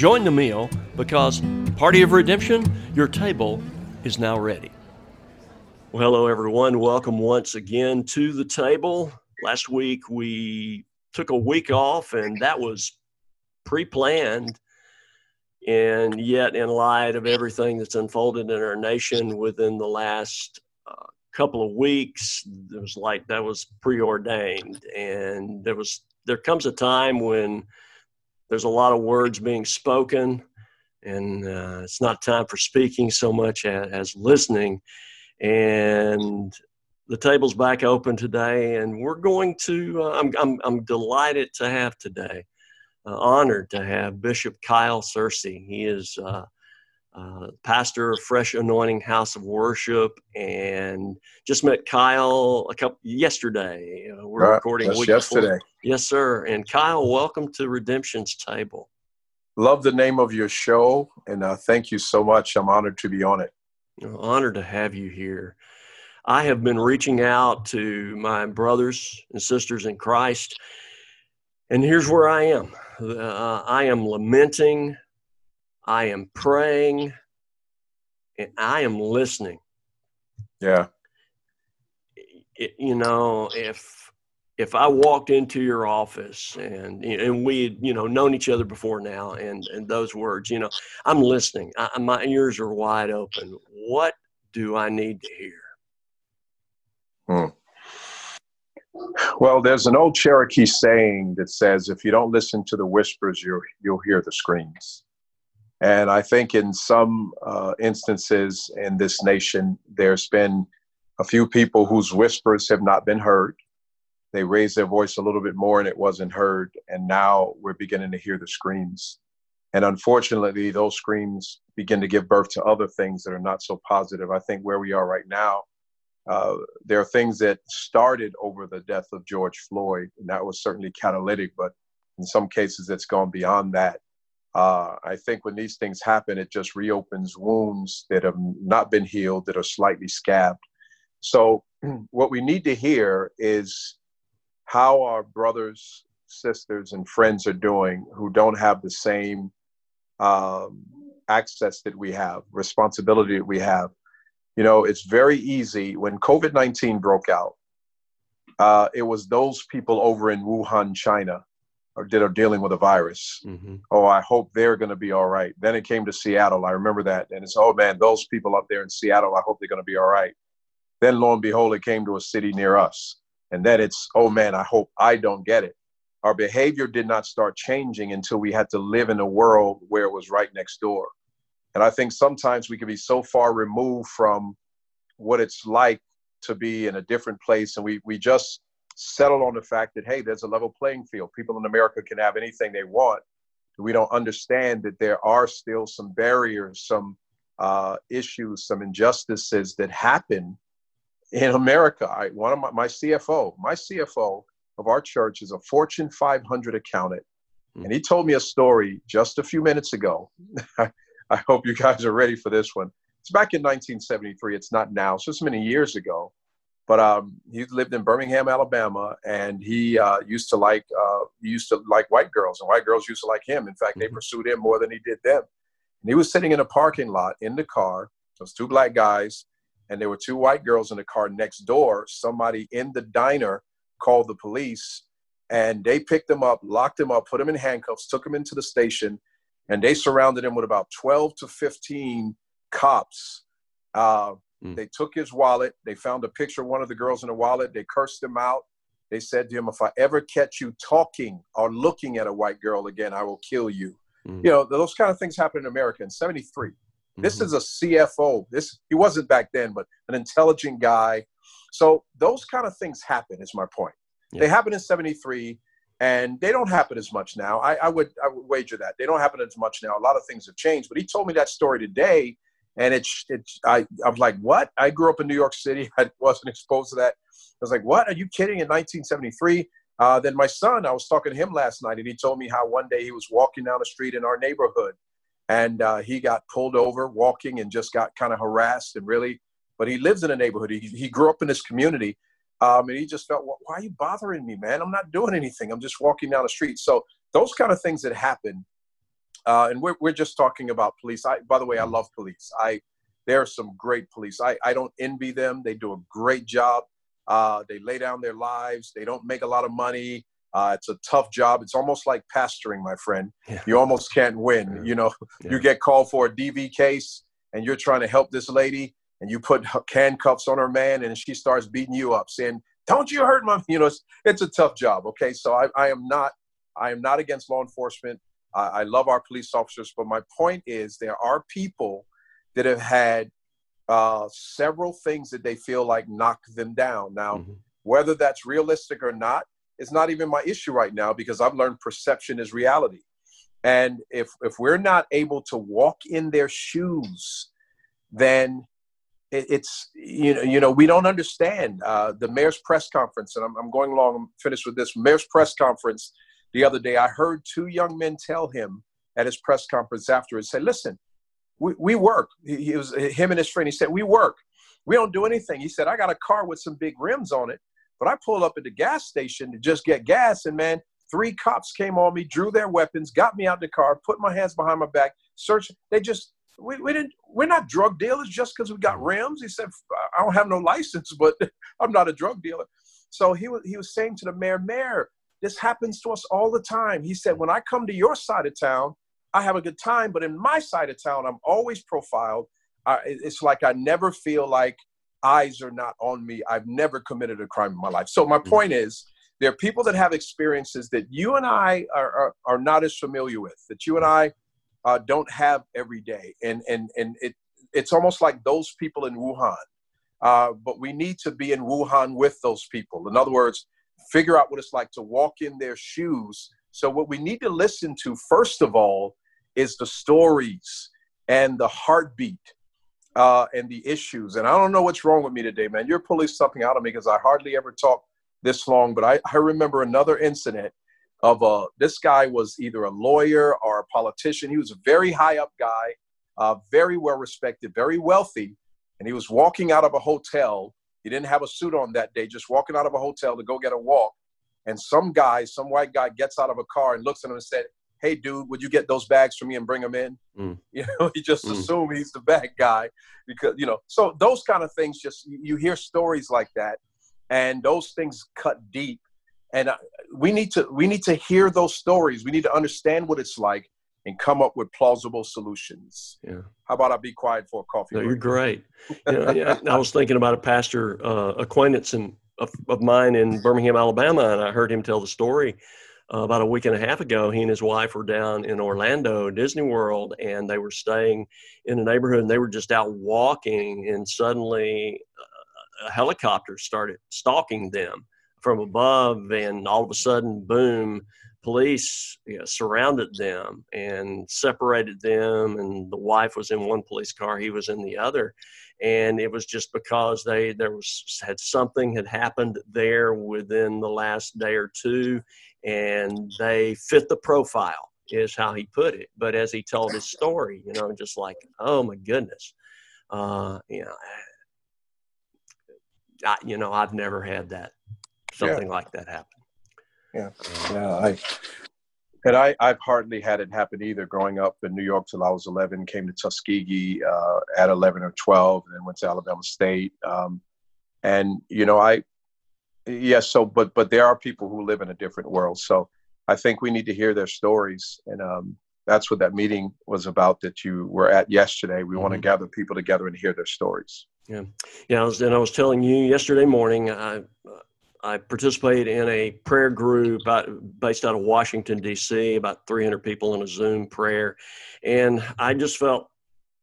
Join the meal because Party of Redemption, your table is now ready. Well, hello, everyone. Welcome once again to the table. Last week we took a week off, and that was pre planned. And yet, in light of everything that's unfolded in our nation within the last uh, couple of weeks, it was like that was preordained. And there was there comes a time when there's a lot of words being spoken, and uh, it's not time for speaking so much as, as listening. And the table's back open today, and we're going to. Uh, I'm, I'm I'm delighted to have today, uh, honored to have Bishop Kyle Searcy. He is uh, pastor of Fresh Anointing House of Worship, and just met Kyle a couple yesterday. Uh, we're right, recording week yesterday. Before. Yes, sir. And Kyle, welcome to Redemption's Table. Love the name of your show, and uh, thank you so much. I'm honored to be on it. Honored to have you here. I have been reaching out to my brothers and sisters in Christ, and here's where I am. Uh, I am lamenting I am praying and I am listening. Yeah. It, you know, if if I walked into your office and and we had you know known each other before now, and and those words, you know, I'm listening. I, my ears are wide open. What do I need to hear? Hmm. Well, there's an old Cherokee saying that says, "If you don't listen to the whispers, you'll you'll hear the screams." And I think in some uh, instances in this nation, there's been a few people whose whispers have not been heard. They raised their voice a little bit more and it wasn't heard. And now we're beginning to hear the screams. And unfortunately, those screams begin to give birth to other things that are not so positive. I think where we are right now, uh, there are things that started over the death of George Floyd, and that was certainly catalytic, but in some cases, it's gone beyond that. Uh, I think when these things happen, it just reopens wounds that have not been healed, that are slightly scabbed. So, what we need to hear is how our brothers, sisters, and friends are doing who don't have the same um, access that we have, responsibility that we have. You know, it's very easy when COVID 19 broke out, uh, it was those people over in Wuhan, China, or did are dealing with a virus. Mm-hmm. Oh, I hope they're going to be all right. Then it came to Seattle. I remember that, and it's oh man, those people up there in Seattle. I hope they're going to be all right. Then lo and behold, it came to a city near us, and then it's oh man, I hope I don't get it. Our behavior did not start changing until we had to live in a world where it was right next door. And I think sometimes we can be so far removed from what it's like to be in a different place, and we we just settle on the fact that hey there's a level playing field. People in america can have anything they want. We don't understand that there are still some barriers some uh, issues some injustices that happen in america. I, one of my, my cfo my cfo of our church is a fortune 500 accountant. Mm-hmm. and he told me a story just a few minutes ago. I hope you guys are ready for this one. It's back in 1973 it's not now. So it's many years ago but um, he lived in Birmingham, Alabama, and he uh, used to like uh, used to like white girls, and white girls used to like him. In fact, mm-hmm. they pursued him more than he did them. And he was sitting in a parking lot in the car. Those two black guys, and there were two white girls in the car next door. Somebody in the diner called the police, and they picked him up, locked him up, put him in handcuffs, took him into the station, and they surrounded him with about 12 to 15 cops. Uh, mm. They took his wallet. They found a picture of one of the girls in the wallet. They cursed him out. They said to him, If I ever catch you talking or looking at a white girl again, I will kill you. Mm. You know, those kind of things happened in America in 73. Mm-hmm. This is a CFO. This he wasn't back then, but an intelligent guy. So those kind of things happen, is my point. Yeah. They happened in 73 and they don't happen as much now. I, I, would I would wager that they don't happen as much now. A lot of things have changed. But he told me that story today, and it's it's I I was like, what? I grew up in New York City. I wasn't exposed to that. I was like, what? Are you kidding? In 1973. Uh, then my son, I was talking to him last night, and he told me how one day he was walking down the street in our neighborhood, and uh, he got pulled over walking and just got kind of harassed and really. But he lives in a neighborhood. He, he grew up in this community, um, and he just felt, why are you bothering me, man? I'm not doing anything. I'm just walking down the street. So those kind of things that happen. Uh, and we're, we're just talking about police. I, by the way, I love police. I, there are some great police. I, I don't envy them. They do a great job. Uh, they lay down their lives. They don't make a lot of money. Uh, it's a tough job. It's almost like pastoring, my friend. Yeah. You almost can't win. Yeah. You know, yeah. you get called for a DV case and you're trying to help this lady and you put handcuffs on her man and she starts beating you up saying don't you hurt my you know it's, it's a tough job okay so I, I am not i am not against law enforcement I, I love our police officers but my point is there are people that have had uh, several things that they feel like knock them down now mm-hmm. whether that's realistic or not it's not even my issue right now because i've learned perception is reality and if if we're not able to walk in their shoes then it's you know you know we don't understand uh, the mayor's press conference and I'm, I'm going along i'm finished with this mayor's press conference the other day i heard two young men tell him at his press conference afterwards say listen we, we work. He, he was him and his friend he said we work. We don't do anything. He said i got a car with some big rims on it but i pulled up at the gas station to just get gas and man three cops came on me drew their weapons got me out the car put my hands behind my back searched. They just we, we didn't we're not drug dealers just because we got rims. He said i don't have no license but i'm not a drug dealer. So he was he was saying to the mayor mayor this happens to us all the time he said when i come to your side of town i have a good time but in my side of town i'm always profiled uh, it's like i never feel like eyes are not on me i've never committed a crime in my life so my mm. point is there are people that have experiences that you and i are, are, are not as familiar with that you and i uh, don't have every day, and and and it it's almost like those people in Wuhan. Uh, but we need to be in Wuhan with those people. In other words, figure out what it's like to walk in their shoes. So what we need to listen to first of all is the stories and the heartbeat uh, and the issues. And I don't know what's wrong with me today, man. You're pulling something out of me because I hardly ever talk this long. But I, I remember another incident of a this guy was either a lawyer or a politician. He was a very high up guy, uh, very well respected, very wealthy, and he was walking out of a hotel. He didn't have a suit on that day, just walking out of a hotel to go get a walk. And some guy, some white guy, gets out of a car and looks at him and said, "Hey, dude, would you get those bags for me and bring them in?" Mm. You know, he just mm. assumed he's the bad guy because you know. So those kind of things, just you hear stories like that, and those things cut deep and uh, we need to we need to hear those stories we need to understand what it's like and come up with plausible solutions. Yeah. How about i be quiet for a coffee no, you're great. You know, yeah, i was thinking about a pastor uh, acquaintance and of, of, mine in birmingham alabama and i heard him tell the story uh, about a week and a half ago he and his wife were down in orlando disney world and they were staying in a neighborhood and they were just out walking and suddenly uh, a helicopter started stalking them from above, and all of a sudden, boom, police you know, surrounded them and separated them. And the wife was in one police car, he was in the other. And it was just because they there was had something had happened there within the last day or two, and they fit the profile is how he put it. But as he told his story, you know, just like, oh my goodness, uh, you know, I, you know, I've never had that something yeah. like that happen. Yeah, yeah. I and I I've hardly had it happen either. Growing up in New York till I was 11, came to Tuskegee uh, at 11 or 12, and then went to Alabama State. Um, and you know, I yes, so but but there are people who live in a different world. So I think we need to hear their stories, and um, that's what that meeting was about that you were at yesterday. We mm-hmm. want to gather people together and hear their stories. Yeah, yeah. I was, and I was telling you yesterday morning. I I participated in a prayer group uh, based out of Washington D.C. About 300 people in a Zoom prayer, and I just felt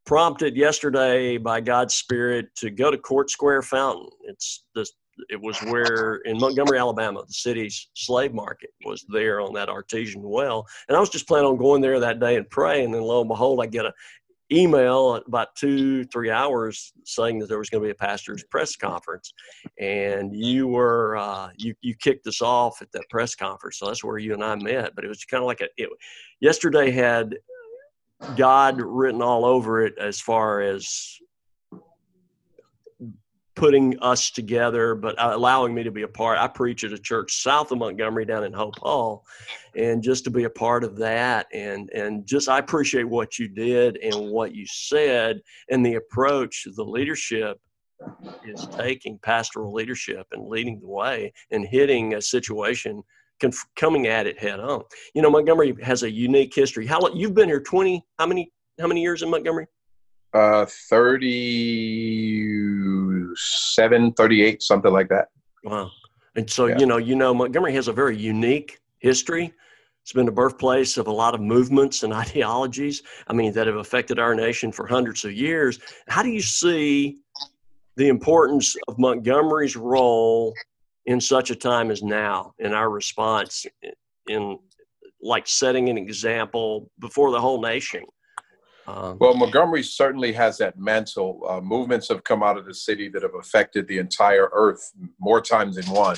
prompted yesterday by God's Spirit to go to Court Square Fountain. It's the it was where in Montgomery, Alabama, the city's slave market was there on that artesian well. And I was just planning on going there that day and pray. And then lo and behold, I get a email about two, three hours saying that there was going to be a pastor's press conference. And you were, uh, you, you kicked us off at that press conference. So that's where you and I met. But it was kind of like a, it, yesterday had God written all over it as far as putting us together, but allowing me to be a part. I preach at a church south of Montgomery down in Hope Hull, and just to be a part of that, and and just I appreciate what you did and what you said and the approach the leadership is taking pastoral leadership and leading the way and hitting a situation conf- coming at it head on. You know, Montgomery has a unique history. How you've been here twenty? How many? How many years in Montgomery? Uh, 37, 38, something like that. Wow. And so, yeah. you know, you know, Montgomery has a very unique history. It's been the birthplace of a lot of movements and ideologies, I mean, that have affected our nation for hundreds of years. How do you see the importance of Montgomery's role in such a time as now in our response in like setting an example before the whole nation? Um, well, Montgomery certainly has that mantle. Uh, movements have come out of the city that have affected the entire earth more times than one.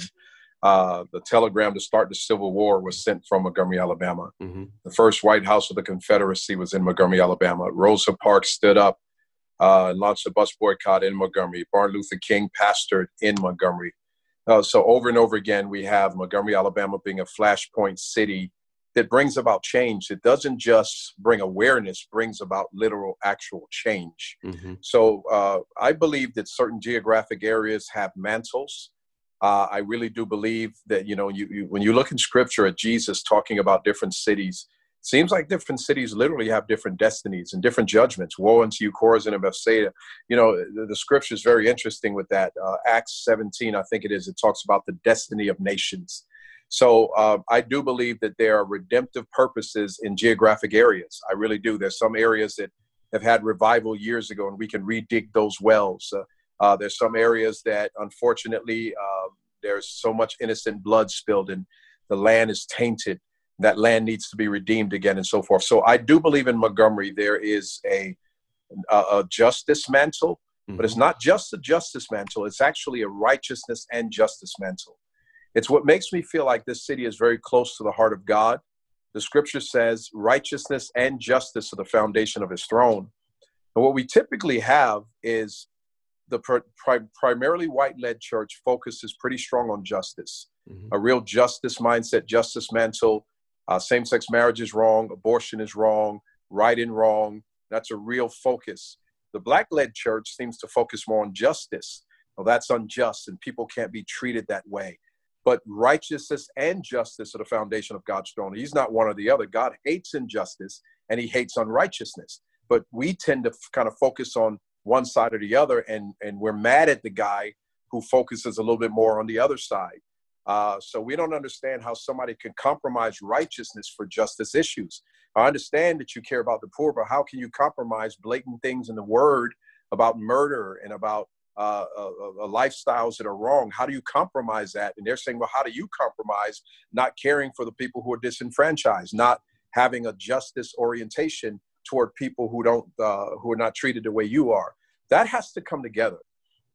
Uh, the telegram to start the Civil War was sent from Montgomery, Alabama. Mm-hmm. The first White House of the Confederacy was in Montgomery, Alabama. Rosa Parks stood up uh, and launched a bus boycott in Montgomery. Martin Luther King pastored in Montgomery. Uh, so over and over again, we have Montgomery, Alabama being a flashpoint city that brings about change. It doesn't just bring awareness, brings about literal, actual change. Mm-hmm. So uh, I believe that certain geographic areas have mantles. Uh, I really do believe that you know you, you, when you look in Scripture at Jesus talking about different cities, seems like different cities literally have different destinies and different judgments. Woe unto you, Chorazin and Bethsaida. You know the, the Scripture is very interesting with that. Uh, Acts 17, I think it is. It talks about the destiny of nations so uh, I do believe that there are redemptive purposes in geographic areas. I really do. There's some areas that have had revival years ago, and we can redig those wells. Uh, uh, there's some areas that, unfortunately, um, there's so much innocent blood spilled, and the land is tainted. That land needs to be redeemed again, and so forth. So I do believe in Montgomery there is a, a, a justice mantle, mm-hmm. but it's mm-hmm. not just a justice mantle. It's actually a righteousness and justice mantle. It's what makes me feel like this city is very close to the heart of God. The scripture says righteousness and justice are the foundation of his throne. And what we typically have is the pri- primarily white led church focuses pretty strong on justice, mm-hmm. a real justice mindset, justice mantle. Uh, Same sex marriage is wrong, abortion is wrong, right and wrong. That's a real focus. The black led church seems to focus more on justice. Well, that's unjust, and people can't be treated that way but righteousness and justice are the foundation of God's throne. He's not one or the other. God hates injustice and he hates unrighteousness. But we tend to kind of focus on one side or the other, and, and we're mad at the guy who focuses a little bit more on the other side. Uh, so we don't understand how somebody can compromise righteousness for justice issues. I understand that you care about the poor, but how can you compromise blatant things in the word about murder and about uh, uh, uh, lifestyles that are wrong. How do you compromise that? And they're saying, well, how do you compromise not caring for the people who are disenfranchised, not having a justice orientation toward people who don't uh, who are not treated the way you are? That has to come together,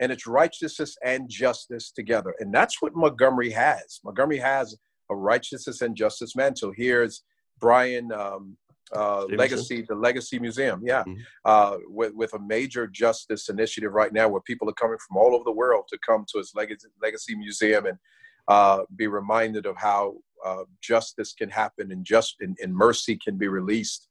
and it's righteousness and justice together, and that's what Montgomery has. Montgomery has a righteousness and justice mantle. Here's Bryan um, uh, legacy, the Legacy Museum, yeah, mm-hmm. uh, with, with a major justice initiative right now where people are coming from all over the world to come to its Legacy, Legacy Museum and uh, be reminded of how uh, justice can happen and just and, and, mercy can be released.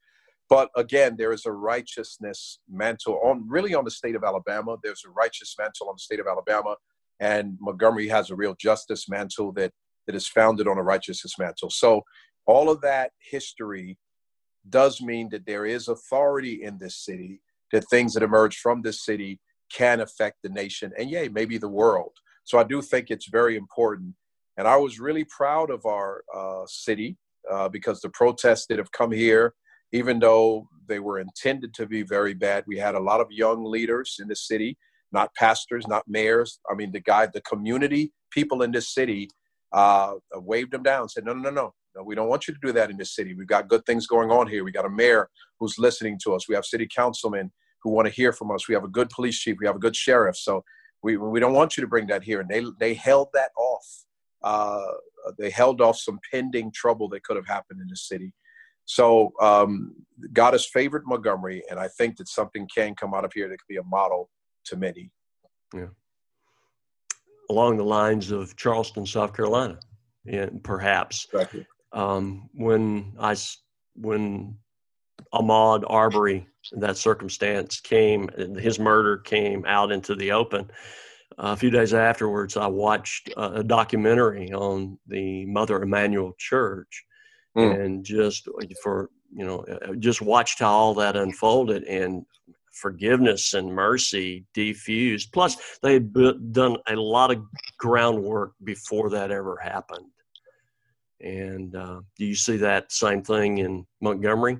But again, there is a righteousness mantle on really on the state of Alabama. There's a righteous mantle on the state of Alabama, and Montgomery has a real justice mantle that that is founded on a righteousness mantle. So all of that history does mean that there is authority in this city, that things that emerge from this city can affect the nation and, yay, maybe the world. So I do think it's very important. And I was really proud of our uh, city uh, because the protests that have come here, even though they were intended to be very bad, we had a lot of young leaders in the city, not pastors, not mayors. I mean, the guy, the community people in this city uh, waved them down, said, no, no, no, no. No, we don't want you to do that in this city. We've got good things going on here. We got a mayor who's listening to us. We have city councilmen who want to hear from us. We have a good police chief. We have a good sheriff. So we, we don't want you to bring that here. And they, they held that off. Uh, they held off some pending trouble that could have happened in the city. So um, God has favored Montgomery, and I think that something can come out of here that could be a model to many. Yeah. Along the lines of Charleston, South Carolina, and perhaps. Exactly. Um, when I when Ahmaud Arbery, that circumstance came, his murder came out into the open. a few days afterwards, I watched a documentary on the Mother Emanuel Church, mm. and just for you know, just watched how all that unfolded, and forgiveness and mercy diffused. Plus, they had done a lot of groundwork before that ever happened. And uh, do you see that same thing in Montgomery?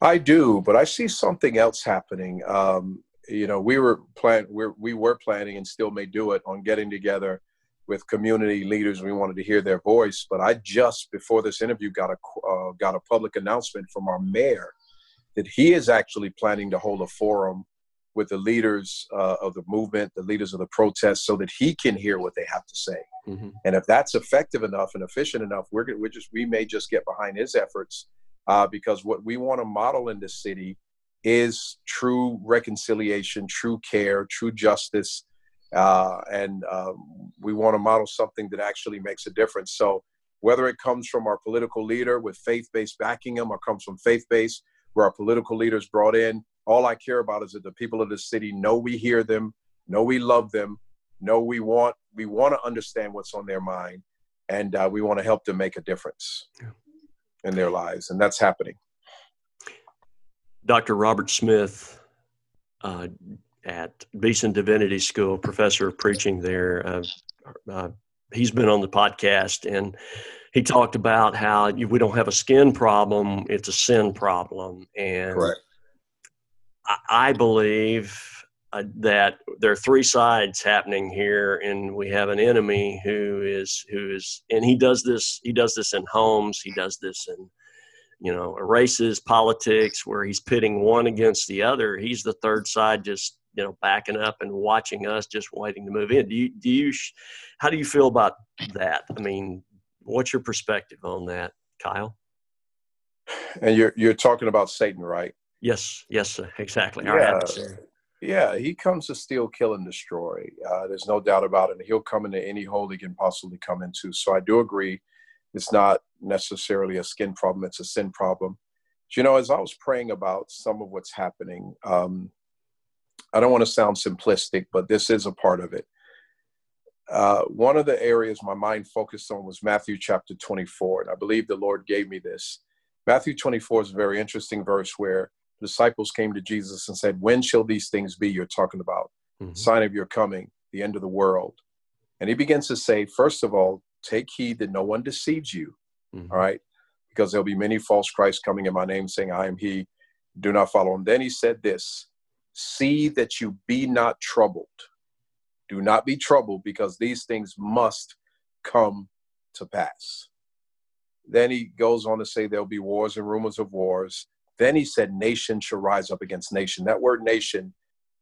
I do, but I see something else happening. Um, you know, we were plan we're, we were planning and still may do it on getting together with community leaders. We wanted to hear their voice, but I just before this interview got a uh, got a public announcement from our mayor that he is actually planning to hold a forum with the leaders uh, of the movement, the leaders of the protest, so that he can hear what they have to say. Mm-hmm. And if that's effective enough and efficient enough, we're, we're just we may just get behind his efforts uh, because what we want to model in this city is true reconciliation, true care, true justice, uh, and um, we want to model something that actually makes a difference. So whether it comes from our political leader with faith-based backing him, or comes from faith-based where our political leaders brought in, all I care about is that the people of the city know we hear them, know we love them, know we want we want to understand what's on their mind, and uh, we want to help them make a difference. Yeah in their lives, and that's happening. Dr. Robert Smith uh, at Beeson Divinity School, professor of preaching there, uh, uh, he's been on the podcast and he talked about how we don't have a skin problem, it's a sin problem. And Correct. I, believe uh, that there are three sides happening here and we have an enemy who is who is and he does this he does this in homes he does this in you know races politics where he's pitting one against the other. He's the third side just you know backing up and watching us just waiting to move in. Do you do you how do you feel about that? I mean what's your perspective on that kyle? And you're you're talking about satan right yes yes exactly yeah. Yeah, he comes to steal, kill, and destroy. Uh, there's no doubt about it. He'll come into any hole he can possibly come into. So I do agree. It's not necessarily a skin problem; it's a sin problem. But, you know, as I was praying about some of what's happening, um, I don't want to sound simplistic, but this is a part of it. Uh, one of the areas my mind focused on was Matthew chapter 24, and I believe the Lord gave me this. Matthew 24 is a very interesting verse where disciples came to Jesus and said, When shall these things be you're talking about? Mm-hmm. Sign of your coming, the end of the world. And he begins to say, First of all, take heed that no one deceives you. Mm-hmm. All right. Because there'll be many false Christs coming in my name saying, I am he. Do not follow him. Then he said this See that you be not troubled. Do not be troubled because these things must come to pass. Then he goes on to say there'll be wars and rumors of wars then he said, nation shall rise up against nation. That word nation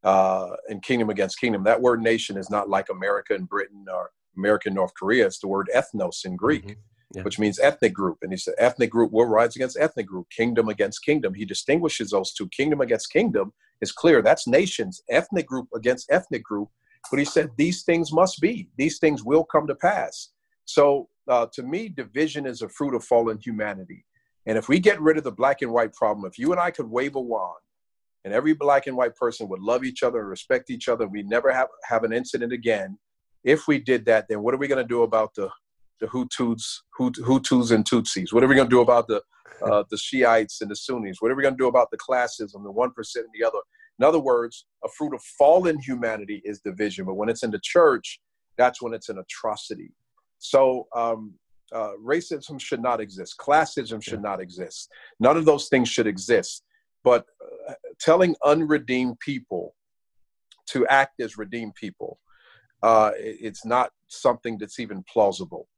uh, and kingdom against kingdom, that word nation is not like America and Britain or America and North Korea. It's the word ethnos in Greek, mm-hmm. yeah. which means ethnic group. And he said, ethnic group will rise against ethnic group, kingdom against kingdom. He distinguishes those two. Kingdom against kingdom is clear. That's nations, ethnic group against ethnic group. But he said, these things must be, these things will come to pass. So uh, to me, division is a fruit of fallen humanity. And if we get rid of the black and white problem, if you and I could wave a wand and every black and white person would love each other and respect each other, we never have, have an incident again. If we did that, then what are we going to do about the, the Hutus, Hutus and Tutsis? What are we going to do about the uh, the Shiites and the Sunnis? What are we going to do about the classism, the 1% and the other? In other words, a fruit of fallen humanity is division, but when it's in the church, that's when it's an atrocity. So, um, uh, racism should not exist. Classism should not exist. None of those things should exist. But uh, telling unredeemed people to act as redeemed people, uh, it's not something that's even plausible.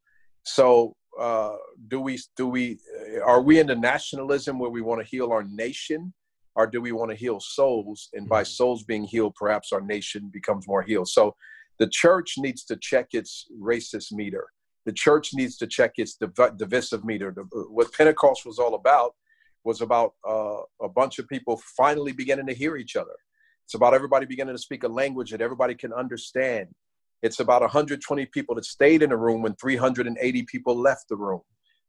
So, uh, do we do we are we into nationalism where we want to heal our nation, or do we want to heal souls? And by mm-hmm. souls being healed, perhaps our nation becomes more healed. So, the church needs to check its racist meter. The church needs to check its div- divisive meter. The, what Pentecost was all about was about uh, a bunch of people finally beginning to hear each other. It's about everybody beginning to speak a language that everybody can understand. It's about 120 people that stayed in the room when 380 people left the room.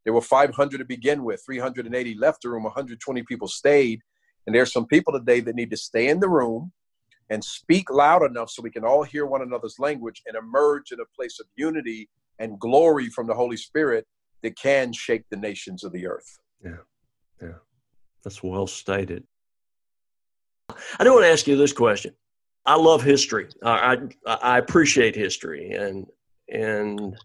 There were 500 to begin with, 380 left the room, 120 people stayed. And there's some people today that need to stay in the room and speak loud enough so we can all hear one another's language and emerge in a place of unity and glory from the Holy Spirit that can shake the nations of the earth. Yeah, yeah, that's well stated. I do want to ask you this question. I love history. I, I, I appreciate history, and and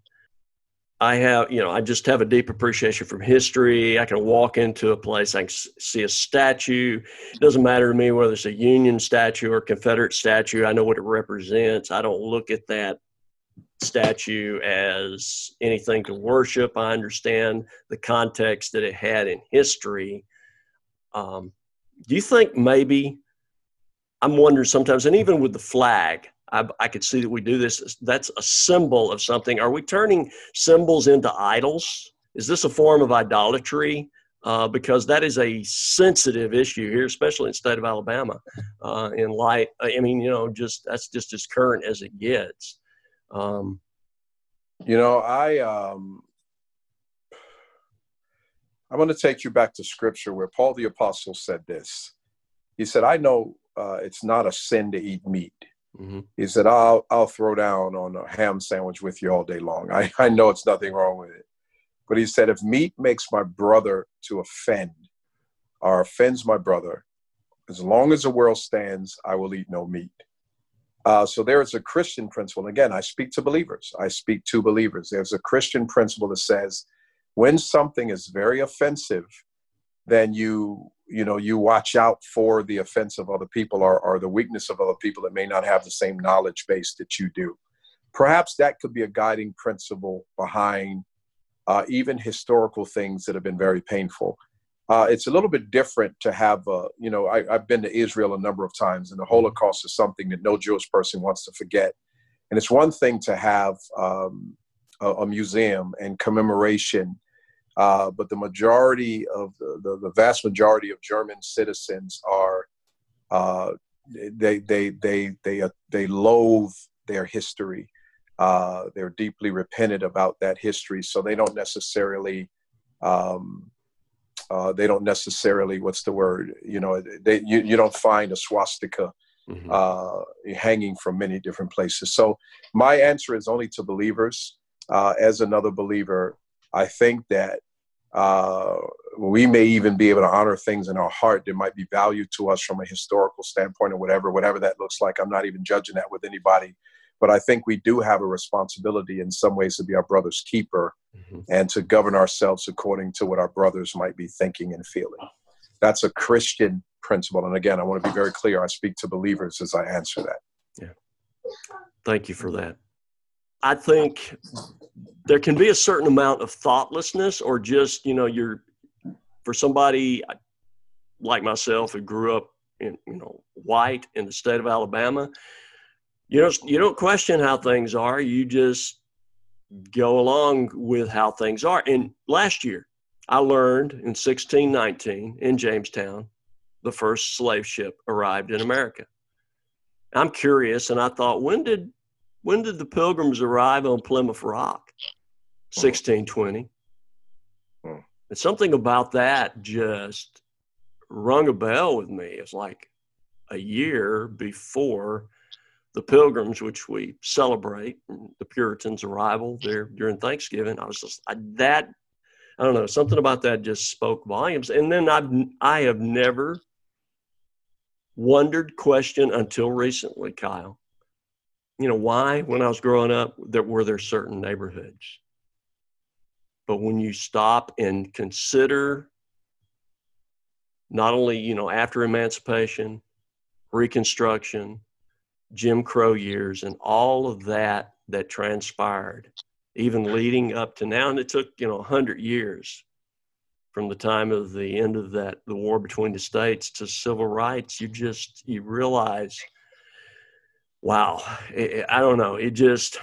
I have, you know, I just have a deep appreciation from history. I can walk into a place, I can see a statue. It doesn't matter to me whether it's a Union statue or Confederate statue. I know what it represents. I don't look at that statue as anything to worship. I understand the context that it had in history. Um, do you think maybe, I'm wondering sometimes, and even with the flag, I, I could see that we do this. That's a symbol of something. Are we turning symbols into idols? Is this a form of idolatry? Uh, because that is a sensitive issue here, especially in the state of Alabama. Uh, in light, I mean, you know, just that's just as current as it gets. Um, you know, I um, I want to take you back to Scripture where Paul the apostle said this. He said, "I know uh, it's not a sin to eat meat." Mm-hmm. He said, I'll, I'll throw down on a ham sandwich with you all day long. I, I know it's nothing wrong with it. But he said, if meat makes my brother to offend or offends my brother, as long as the world stands, I will eat no meat. Uh, so there is a Christian principle. Again, I speak to believers. I speak to believers. There's a Christian principle that says when something is very offensive, then you you know you watch out for the offense of other people or, or the weakness of other people that may not have the same knowledge base that you do perhaps that could be a guiding principle behind uh, even historical things that have been very painful uh, it's a little bit different to have uh, you know I, have been to israel a number of times and the holocaust is something that no jewish person wants to forget and it's one thing to have um, a, a museum and commemoration uh, but the majority of the, the, the, vast majority of German citizens are uh, they they they they uh, they loathe their history. They're deeply repentant about that history, so they don't necessarily um, uh, they don't necessarily what's the word you know they you, you don't find a swastika mm-hmm. uh, hanging from many different places. So my answer is only to believers. Uh, as another believer, I think that uh, we may even be able to honor things in our heart that might be value to us from a historical standpoint or whatever, whatever that looks like. I'm not even judging that with anybody. But I think we do have a responsibility in some ways to be our brother's keeper mm-hmm. and to govern ourselves according to what our brothers might be thinking and feeling. That's a Christian principle. And again, I want to be very clear. I speak to believers as I answer that. Yeah. Thank you for that. I think there can be a certain amount of thoughtlessness or just, you know, you're for somebody like myself who grew up in, you know, white in the state of Alabama, you know, you don't question how things are. You just go along with how things are. And last year, I learned in 1619 in Jamestown, the first slave ship arrived in America. I'm curious, and I thought, when did when did the Pilgrims arrive on Plymouth Rock? 1620. Hmm. And something about that just rung a bell with me. It's like a year before the Pilgrims, which we celebrate, the Puritans' arrival there during Thanksgiving. I was just I, that I don't know, something about that just spoke volumes. And then I've I have never wondered, questioned until recently, Kyle. You know why? When I was growing up, there were there certain neighborhoods. But when you stop and consider not only you know after emancipation, Reconstruction, Jim Crow years, and all of that that transpired, even leading up to now, and it took you know hundred years from the time of the end of that the war between the states to civil rights. You just you realize, wow, it, I don't know, it just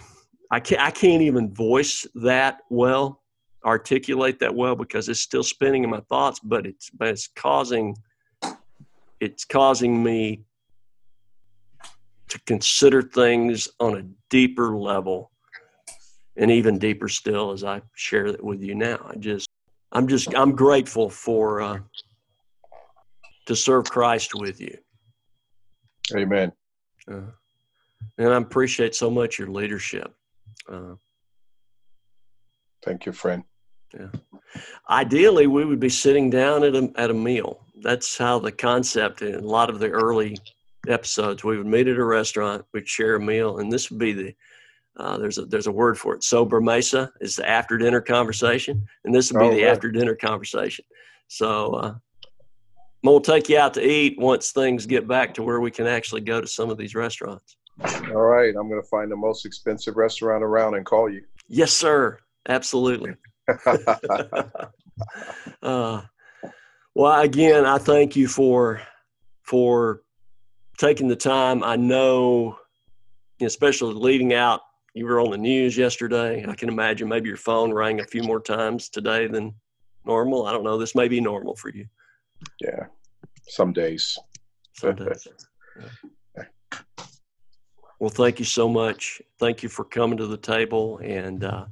I can't I can't even voice that well articulate that well because it's still spinning in my thoughts, but it's but it's causing it's causing me to consider things on a deeper level and even deeper still as I share that with you now. I just I'm just I'm grateful for uh, to serve Christ with you. Amen. Uh, and I appreciate so much your leadership. Uh, Thank you, friend. Yeah. Ideally, we would be sitting down at a, at a meal. That's how the concept in a lot of the early episodes, we would meet at a restaurant, we'd share a meal, and this would be the uh, there's a there's a word for it. Sobremesa is the after dinner conversation, and this would be oh, the right. after dinner conversation. So uh, we'll take you out to eat once things get back to where we can actually go to some of these restaurants. All right, I'm going to find the most expensive restaurant around and call you. Yes, sir. Absolutely. uh, well, again, I thank you for for taking the time. I know, especially leading out, you were on the news yesterday. I can imagine maybe your phone rang a few more times today than normal. I don't know. This may be normal for you. Yeah, some days. Some days. Well, thank you so much. Thank you for coming to the table and. Uh,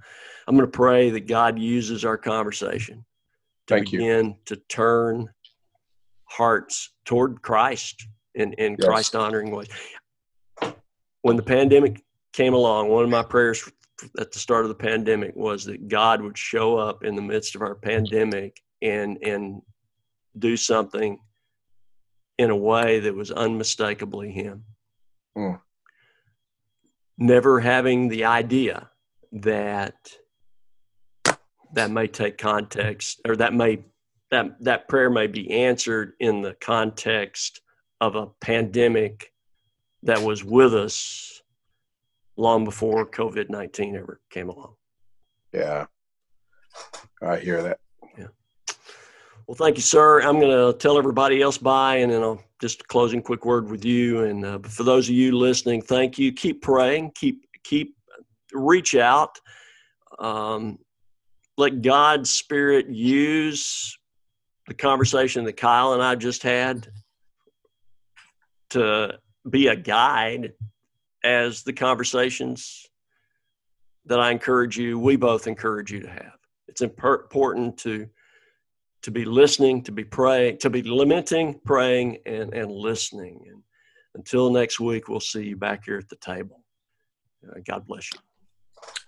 I'm going to pray that God uses our conversation to Thank begin you. to turn hearts toward Christ in, in yes. Christ honoring ways. When the pandemic came along, one of my prayers at the start of the pandemic was that God would show up in the midst of our pandemic and and do something in a way that was unmistakably Him. Mm. Never having the idea that that may take context or that may that that prayer may be answered in the context of a pandemic that was with us long before COVID nineteen ever came along. Yeah, I hear that. Yeah. Well, thank you, sir. I'm going to tell everybody else bye, and then I'll just closing quick word with you. And uh, for those of you listening, thank you. Keep praying. Keep keep reach out. Um, let God's Spirit use the conversation that Kyle and I just had to be a guide as the conversations that I encourage you, we both encourage you to have. It's important to to be listening, to be praying, to be lamenting, praying, and, and listening. And until next week, we'll see you back here at the table. Uh, God bless you.